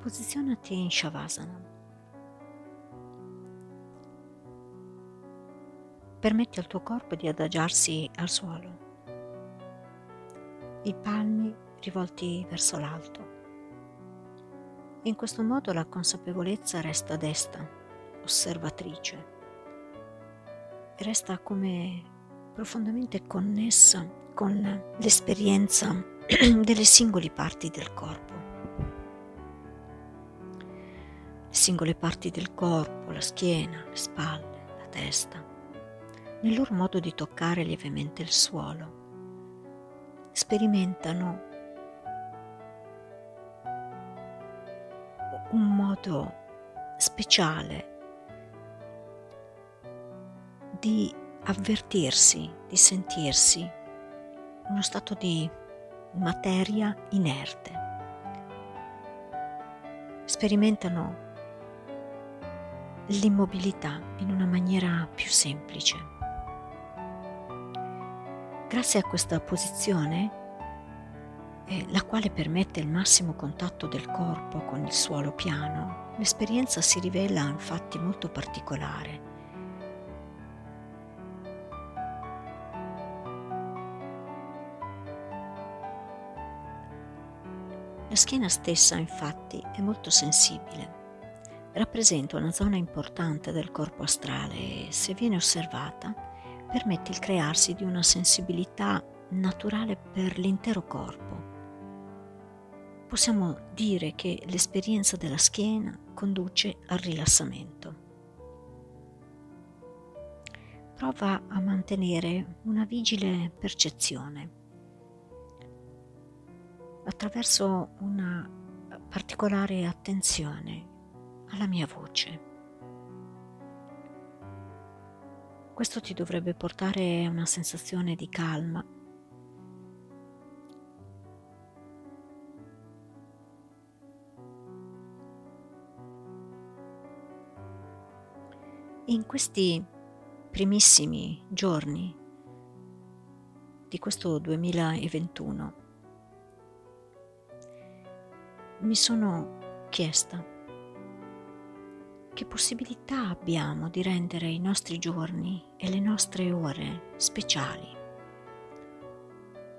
Posizionati in Shavasana. Permetti al tuo corpo di adagiarsi al suolo. I palmi rivolti verso l'alto. In questo modo la consapevolezza resta desta, osservatrice. Resta come profondamente connessa con l'esperienza delle singole parti del corpo. Singole parti del corpo, la schiena, le spalle, la testa, nel loro modo di toccare lievemente il suolo. Sperimentano un modo speciale di avvertirsi, di sentirsi uno stato di materia inerte. Sperimentano l'immobilità in una maniera più semplice. Grazie a questa posizione, eh, la quale permette il massimo contatto del corpo con il suolo piano, l'esperienza si rivela infatti molto particolare La schiena stessa, infatti, è molto sensibile. Rappresenta una zona importante del corpo astrale e, se viene osservata, permette il crearsi di una sensibilità naturale per l'intero corpo. Possiamo dire che l'esperienza della schiena conduce al rilassamento. Prova a mantenere una vigile percezione attraverso una particolare attenzione alla mia voce. Questo ti dovrebbe portare a una sensazione di calma. In questi primissimi giorni di questo 2021 mi sono chiesta che possibilità abbiamo di rendere i nostri giorni e le nostre ore speciali.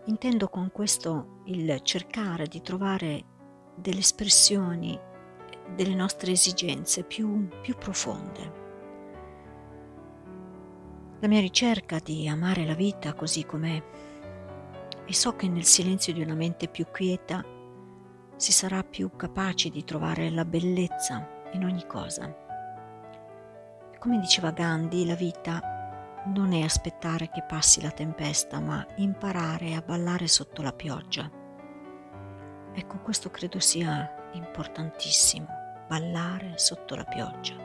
Intendo con questo il cercare di trovare delle espressioni delle nostre esigenze più, più profonde. La mia ricerca di amare la vita così com'è e so che nel silenzio di una mente più quieta si sarà più capaci di trovare la bellezza in ogni cosa. Come diceva Gandhi, la vita non è aspettare che passi la tempesta, ma imparare a ballare sotto la pioggia. Ecco, questo credo sia importantissimo, ballare sotto la pioggia.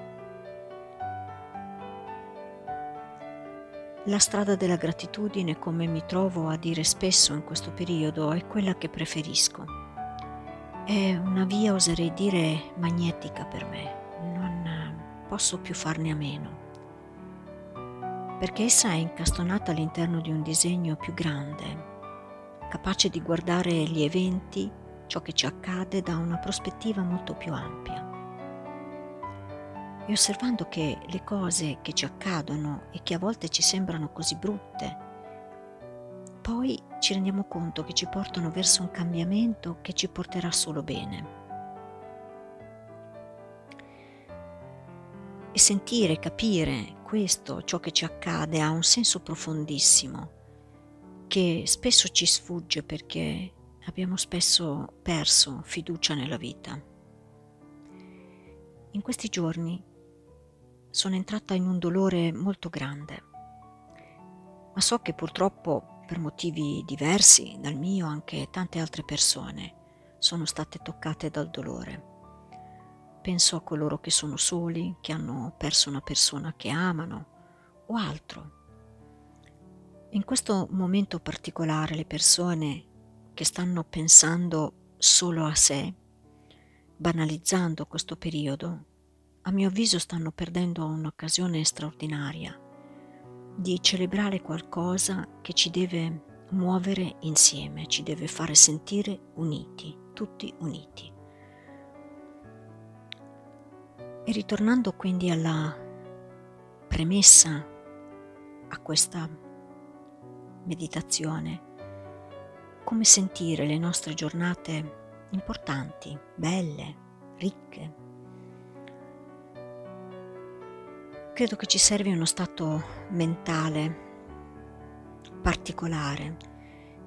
La strada della gratitudine, come mi trovo a dire spesso in questo periodo, è quella che preferisco è una via, oserei dire, magnetica per me. Posso più farne a meno. Perché essa è incastonata all'interno di un disegno più grande, capace di guardare gli eventi, ciò che ci accade da una prospettiva molto più ampia. E osservando che le cose che ci accadono e che a volte ci sembrano così brutte, poi ci rendiamo conto che ci portano verso un cambiamento che ci porterà solo bene. E sentire, capire questo, ciò che ci accade, ha un senso profondissimo che spesso ci sfugge perché abbiamo spesso perso fiducia nella vita. In questi giorni sono entrata in un dolore molto grande, ma so che purtroppo per motivi diversi dal mio anche tante altre persone sono state toccate dal dolore. Penso a coloro che sono soli, che hanno perso una persona che amano o altro. In questo momento particolare le persone che stanno pensando solo a sé, banalizzando questo periodo, a mio avviso stanno perdendo un'occasione straordinaria di celebrare qualcosa che ci deve muovere insieme, ci deve fare sentire uniti, tutti uniti. E ritornando quindi alla premessa a questa meditazione, come sentire le nostre giornate importanti, belle, ricche. Credo che ci serve uno stato mentale particolare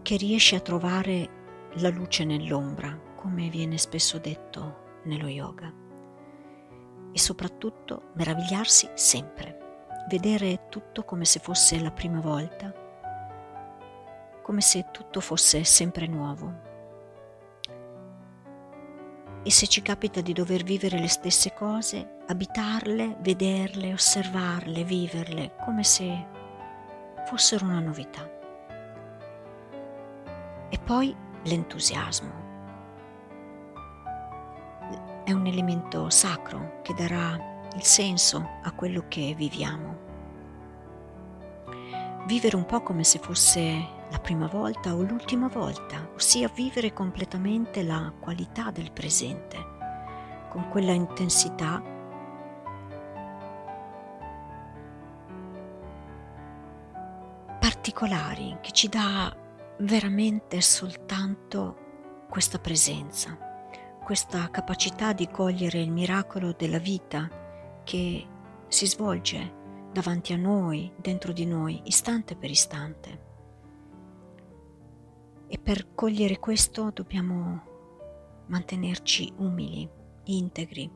che riesce a trovare la luce nell'ombra, come viene spesso detto nello yoga. E soprattutto meravigliarsi sempre, vedere tutto come se fosse la prima volta, come se tutto fosse sempre nuovo. E se ci capita di dover vivere le stesse cose, abitarle, vederle, osservarle, viverle, come se fossero una novità. E poi l'entusiasmo. È un elemento sacro che darà il senso a quello che viviamo. Vivere un po' come se fosse la prima volta o l'ultima volta, ossia vivere completamente la qualità del presente, con quella intensità particolari che ci dà veramente soltanto questa presenza, questa capacità di cogliere il miracolo della vita che si svolge davanti a noi, dentro di noi, istante per istante. E per cogliere questo dobbiamo mantenerci umili, integri.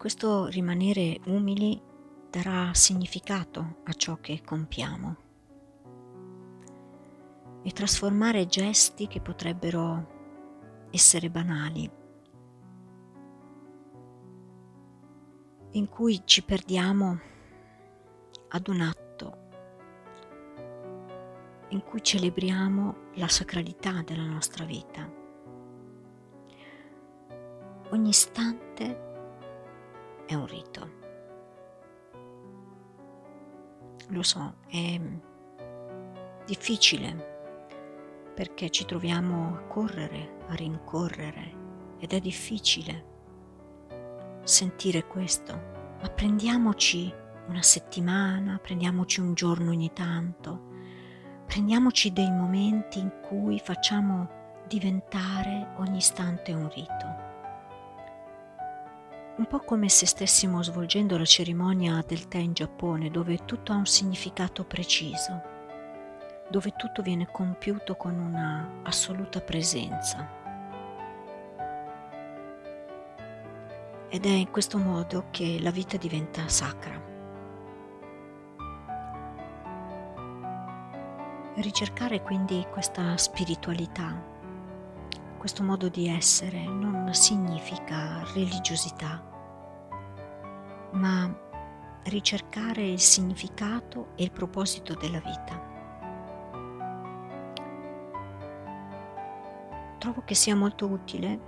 Questo rimanere umili darà significato a ciò che compiamo e trasformare gesti che potrebbero essere banali, in cui ci perdiamo ad un atto, in cui celebriamo la sacralità della nostra vita. Ogni istante è un rito. Lo so, è difficile perché ci troviamo a correre, a rincorrere ed è difficile sentire questo, ma prendiamoci una settimana, prendiamoci un giorno ogni tanto, prendiamoci dei momenti in cui facciamo diventare ogni istante un rito. Un po' come se stessimo svolgendo la cerimonia del tè in Giappone, dove tutto ha un significato preciso dove tutto viene compiuto con una assoluta presenza. Ed è in questo modo che la vita diventa sacra. Ricercare quindi questa spiritualità, questo modo di essere, non significa religiosità, ma ricercare il significato e il proposito della vita. trovo che sia molto utile,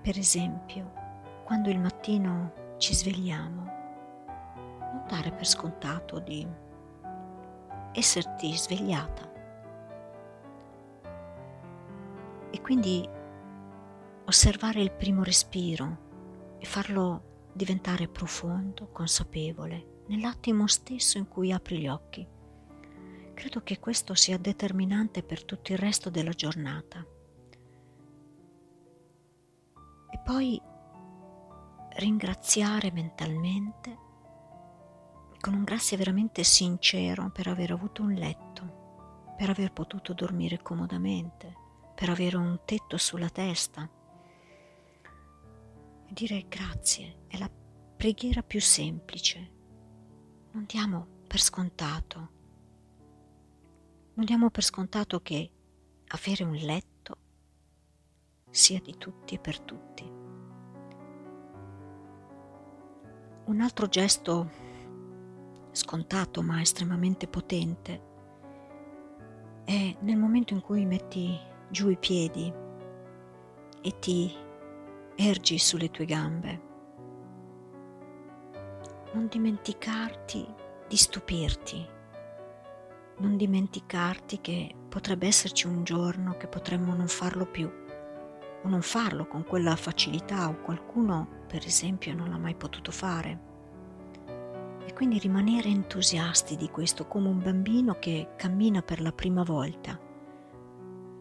per esempio, quando il mattino ci svegliamo, non dare per scontato di esserti svegliata. E quindi osservare il primo respiro e farlo diventare profondo, consapevole, nell'attimo stesso in cui apri gli occhi. Credo che questo sia determinante per tutto il resto della giornata. e poi ringraziare mentalmente con un grazie veramente sincero per aver avuto un letto, per aver potuto dormire comodamente, per avere un tetto sulla testa. E dire grazie è la preghiera più semplice. Non diamo per scontato. Non diamo per scontato che avere un letto sia di tutti e per tutti. Un altro gesto scontato ma estremamente potente è nel momento in cui metti giù i piedi e ti ergi sulle tue gambe. non dimenticarti di stupirti, non dimenticarti che potrebbe esserci un giorno che potremmo non farlo più o non farlo con quella facilità o qualcuno per esempio non l'ha mai potuto fare. E quindi rimanere entusiasti di questo come un bambino che cammina per la prima volta.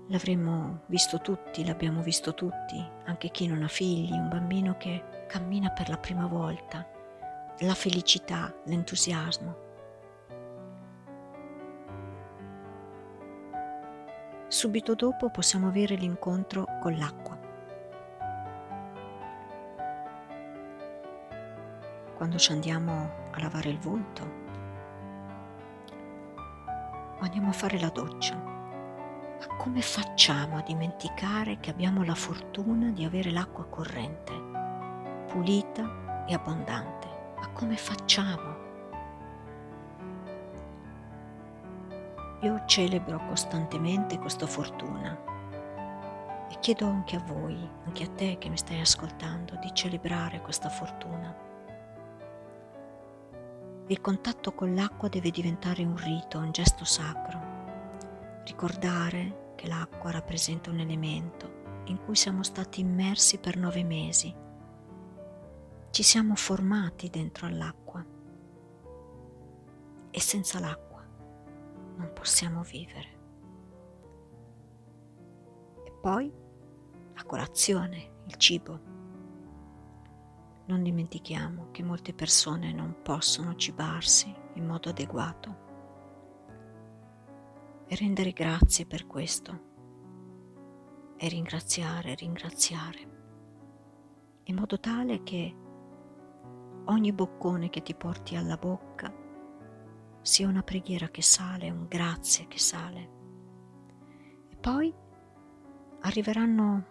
L'avremmo visto tutti, l'abbiamo visto tutti, anche chi non ha figli, un bambino che cammina per la prima volta. La felicità, l'entusiasmo. Subito dopo possiamo avere l'incontro con l'acqua. Quando ci andiamo a lavare il volto andiamo a fare la doccia. Ma come facciamo a dimenticare che abbiamo la fortuna di avere l'acqua corrente, pulita e abbondante? Ma come facciamo? Io celebro costantemente questa fortuna e chiedo anche a voi, anche a te che mi stai ascoltando, di celebrare questa fortuna. Il contatto con l'acqua deve diventare un rito, un gesto sacro. Ricordare che l'acqua rappresenta un elemento in cui siamo stati immersi per nove mesi. Ci siamo formati dentro all'acqua e senza l'acqua non possiamo vivere. E poi la colazione, il cibo. Non dimentichiamo che molte persone non possono cibarsi in modo adeguato e rendere grazie per questo e ringraziare, ringraziare, in modo tale che ogni boccone che ti porti alla bocca sia una preghiera che sale, un grazie che sale. E poi arriveranno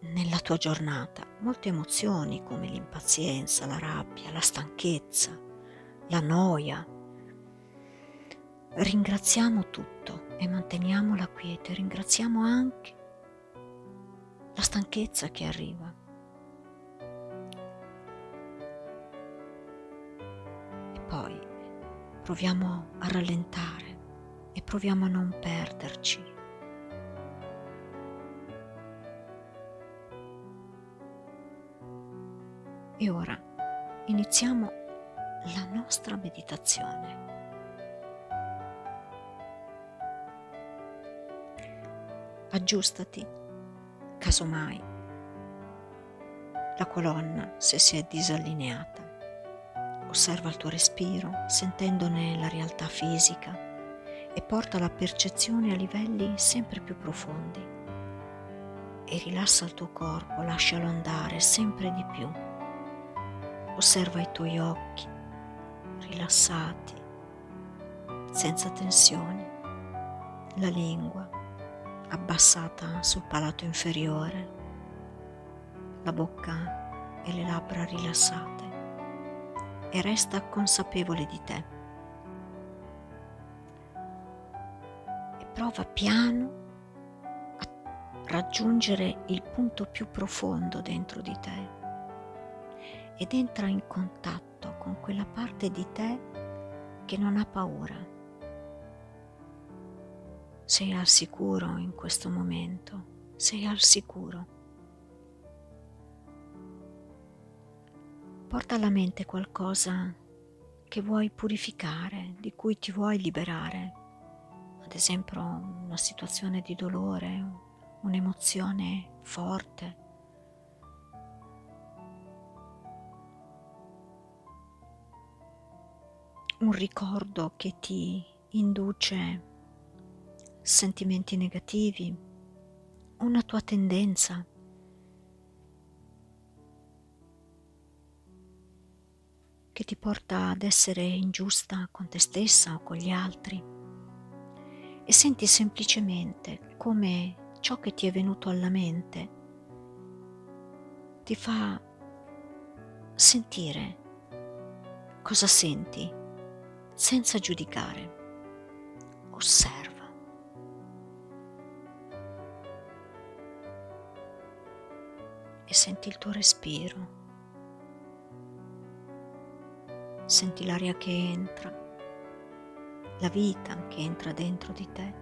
nella tua giornata molte emozioni come l'impazienza, la rabbia, la stanchezza, la noia. Ringraziamo tutto e manteniamo la quiete, ringraziamo anche la stanchezza che arriva. E poi proviamo a rallentare e proviamo a non perderci. E ora iniziamo la nostra meditazione. Aggiustati, casomai, la colonna se si è disallineata. Osserva il tuo respiro, sentendone la realtà fisica e porta la percezione a livelli sempre più profondi. E rilassa il tuo corpo, lascialo andare sempre di più. Osserva i tuoi occhi rilassati, senza tensioni, la lingua abbassata sul palato inferiore, la bocca e le labbra rilassate e resta consapevole di te. E prova piano a raggiungere il punto più profondo dentro di te ed entra in contatto con quella parte di te che non ha paura. Sei al sicuro in questo momento, sei al sicuro. Porta alla mente qualcosa che vuoi purificare, di cui ti vuoi liberare, ad esempio una situazione di dolore, un'emozione forte. Un ricordo che ti induce sentimenti negativi, una tua tendenza che ti porta ad essere ingiusta con te stessa o con gli altri e senti semplicemente come ciò che ti è venuto alla mente ti fa sentire cosa senti senza giudicare. Osserva. Senti il tuo respiro senti l'aria che entra, la vita che entra dentro di te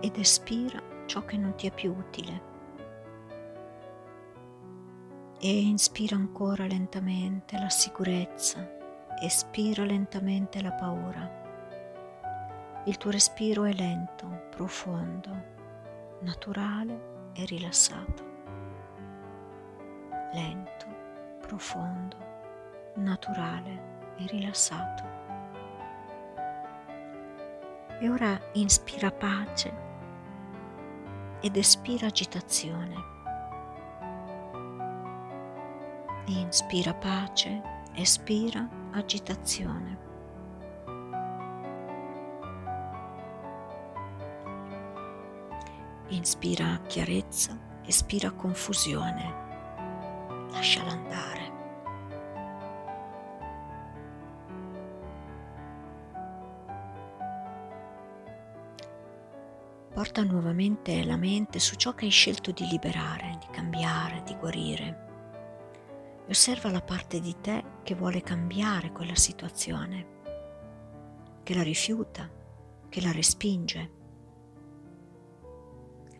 ed espira ciò che non ti è più utile. E inspira ancora lentamente la sicurezza, espira lentamente la paura. Il tuo respiro è lento, profondo, naturale e rilassato. Lento, profondo, naturale e rilassato. E ora inspira pace ed espira agitazione. Inspira pace, espira agitazione. Inspira chiarezza, espira confusione. Lasciala andare. Porta nuovamente la mente su ciò che hai scelto di liberare, di cambiare, di guarire. E osserva la parte di te che vuole cambiare quella situazione, che la rifiuta, che la respinge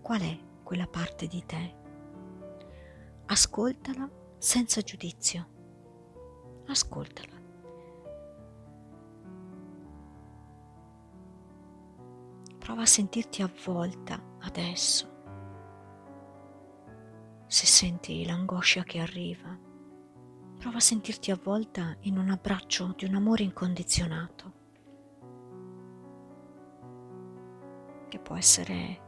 Qual è quella parte di te? Ascoltala senza giudizio. Ascoltala. Prova a sentirti avvolta adesso. Se senti l'angoscia che arriva, prova a sentirti avvolta in un abbraccio di un amore incondizionato, che può essere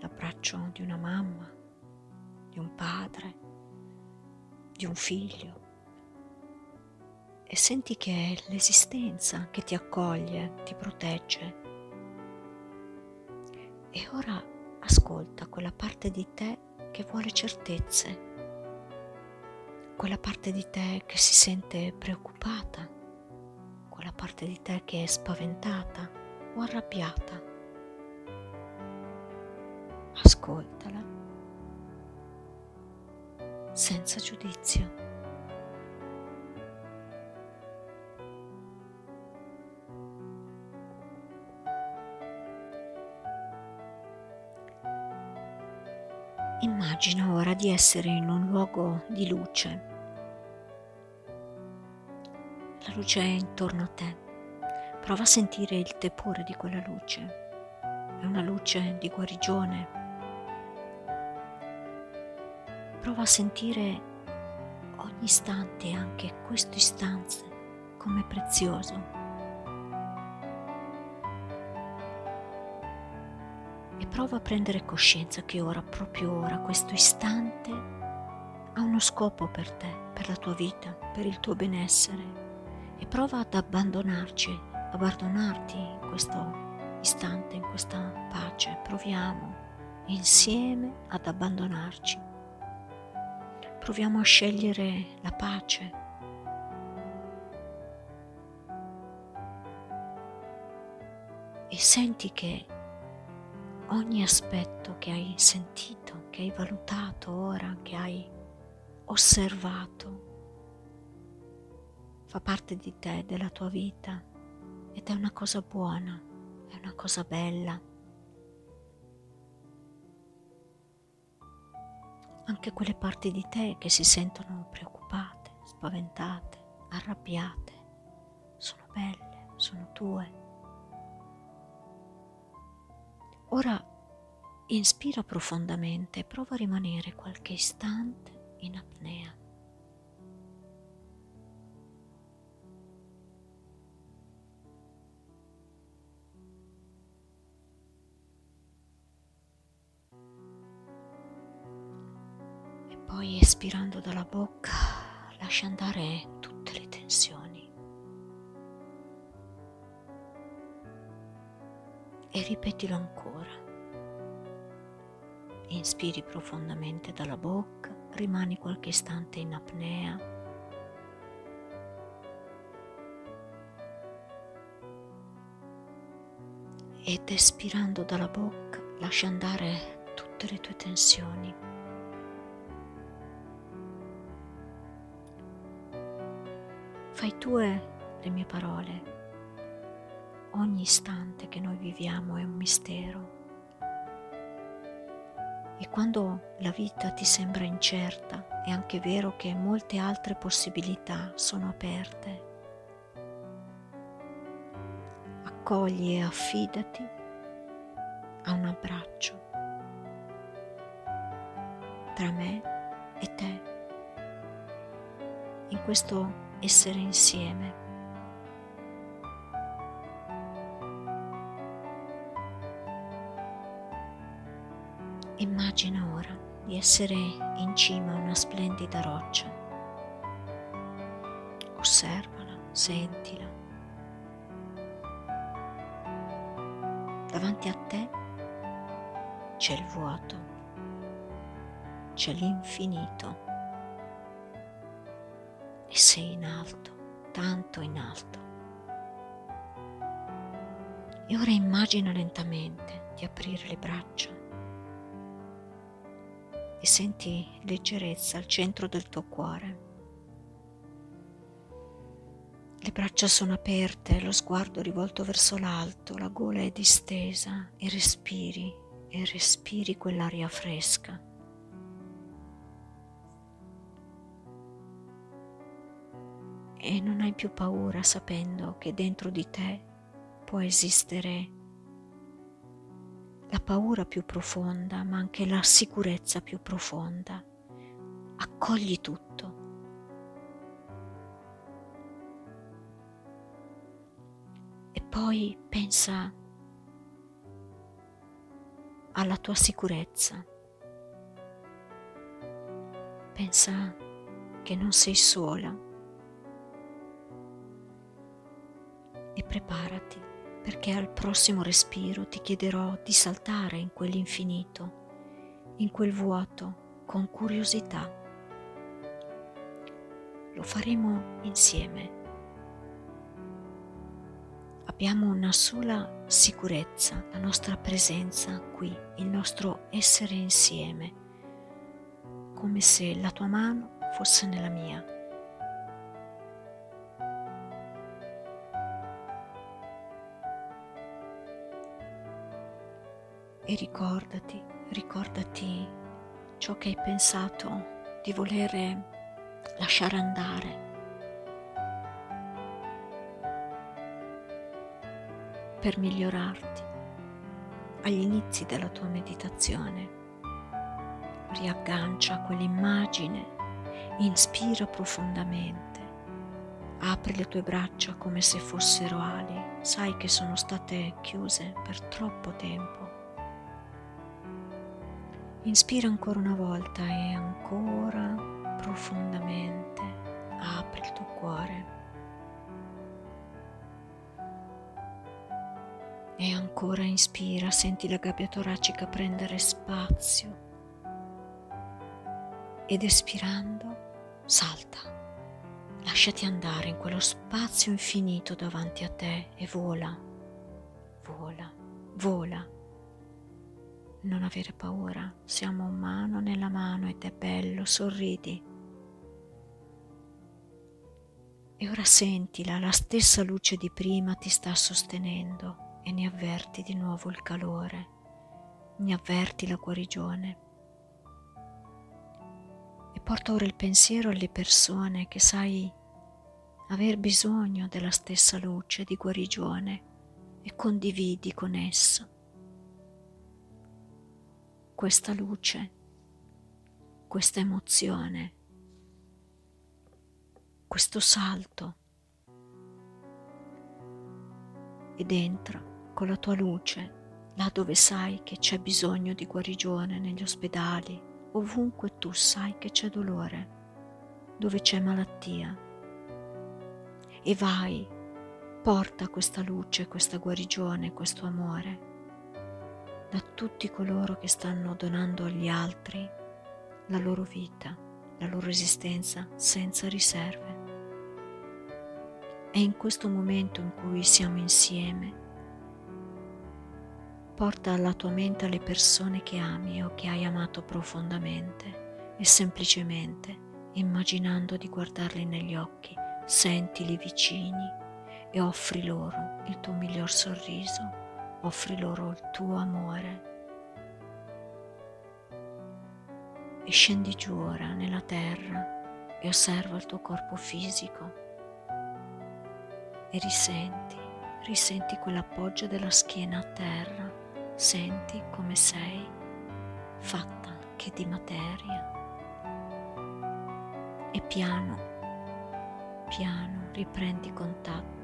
l'abbraccio di una mamma, di un padre, di un figlio e senti che è l'esistenza che ti accoglie, ti protegge. E ora ascolta quella parte di te che vuole certezze, quella parte di te che si sente preoccupata, quella parte di te che è spaventata o arrabbiata ascoltala senza giudizio. Immagina ora di essere in un luogo di luce. La luce è intorno a te. Prova a sentire il tepore di quella luce. È una luce di guarigione, Prova a sentire ogni istante, anche questo istante, come prezioso. E prova a prendere coscienza che ora, proprio ora, questo istante ha uno scopo per te, per la tua vita, per il tuo benessere. E prova ad abbandonarci, abbandonarti in questo istante, in questa pace. Proviamo insieme ad abbandonarci proviamo a scegliere la pace. E senti che ogni aspetto che hai sentito, che hai valutato ora, che hai osservato, fa parte di te, della tua vita ed è una cosa buona, è una cosa bella. Anche quelle parti di te che si sentono preoccupate, spaventate, arrabbiate, sono belle, sono tue. Ora inspira profondamente e prova a rimanere qualche istante in apnea. Poi espirando dalla bocca lascia andare tutte le tensioni. E ripetilo ancora. Inspiri profondamente dalla bocca, rimani qualche istante in apnea. Ed espirando dalla bocca lascia andare tutte le tue tensioni. Fai tue le mie parole. Ogni istante che noi viviamo è un mistero. E quando la vita ti sembra incerta, è anche vero che molte altre possibilità sono aperte. Accogli e affidati a un abbraccio tra me e te, in questo essere insieme. Immagina ora di essere in cima a una splendida roccia. Osservala, sentila. Davanti a te c'è il vuoto, c'è l'infinito sei in alto, tanto in alto. E ora immagina lentamente di aprire le braccia e senti leggerezza al centro del tuo cuore. Le braccia sono aperte, lo sguardo rivolto verso l'alto, la gola è distesa e respiri e respiri quell'aria fresca. E non hai più paura sapendo che dentro di te può esistere la paura più profonda, ma anche la sicurezza più profonda. Accogli tutto. E poi pensa alla tua sicurezza. Pensa che non sei sola e preparati perché al prossimo respiro ti chiederò di saltare in quell'infinito, in quel vuoto, con curiosità. Lo faremo insieme. Abbiamo una sola sicurezza, la nostra presenza qui, il nostro essere insieme, come se la tua mano fosse nella mia e ricordati, ricordati ciò che hai pensato di volere lasciare andare. per migliorarti agli inizi della tua meditazione. Riaggancia quell'immagine, inspira profondamente, apri le tue braccia come se fossero ali, sai che sono state chiuse per troppo tempo Inspira ancora una volta e ancora profondamente apri il tuo cuore. E ancora inspira, senti la gabbia toracica prendere spazio. Ed espirando, salta. Lasciati andare in quello spazio infinito davanti a te e vola, vola, vola non avere paura, siamo mano nella mano ed è bello, sorridi. E ora sentila, la stessa luce di prima ti sta sostenendo e ne avverti di nuovo il calore, ne avverti la guarigione. E porta ora il pensiero alle persone che sai aver bisogno della stessa luce di guarigione e condividi con esso questa luce, questa emozione, questo salto ed entra con la tua luce là dove sai che c'è bisogno di guarigione negli ospedali, ovunque tu sai che c'è dolore, dove c'è malattia. E vai, porta questa luce, questa guarigione, questo amore da tutti coloro che stanno donando agli altri la loro vita, la loro esistenza senza riserve. E in questo momento in cui siamo insieme, porta alla tua mente le persone che ami o che hai amato profondamente e semplicemente, immaginando di guardarli negli occhi, sentili vicini e offri loro il tuo miglior sorriso, offri loro il tuo amore. E scendi giù ora nella terra e osserva il tuo corpo fisico e risenti, risenti quell'appoggio della schiena a terra, senti come sei fatta che di materia. E piano, piano riprendi contatto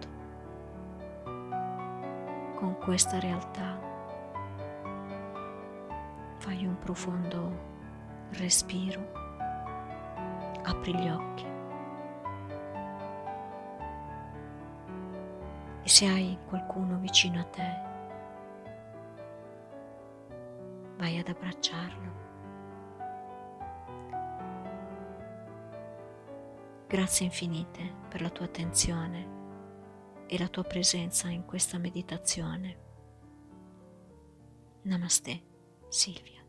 con questa realtà. Fai un profondo respiro, apri gli occhi e se hai qualcuno vicino a te, vai ad abbracciarlo. Grazie infinite per la tua attenzione e la tua presenza in questa meditazione. Namaste, Silvia.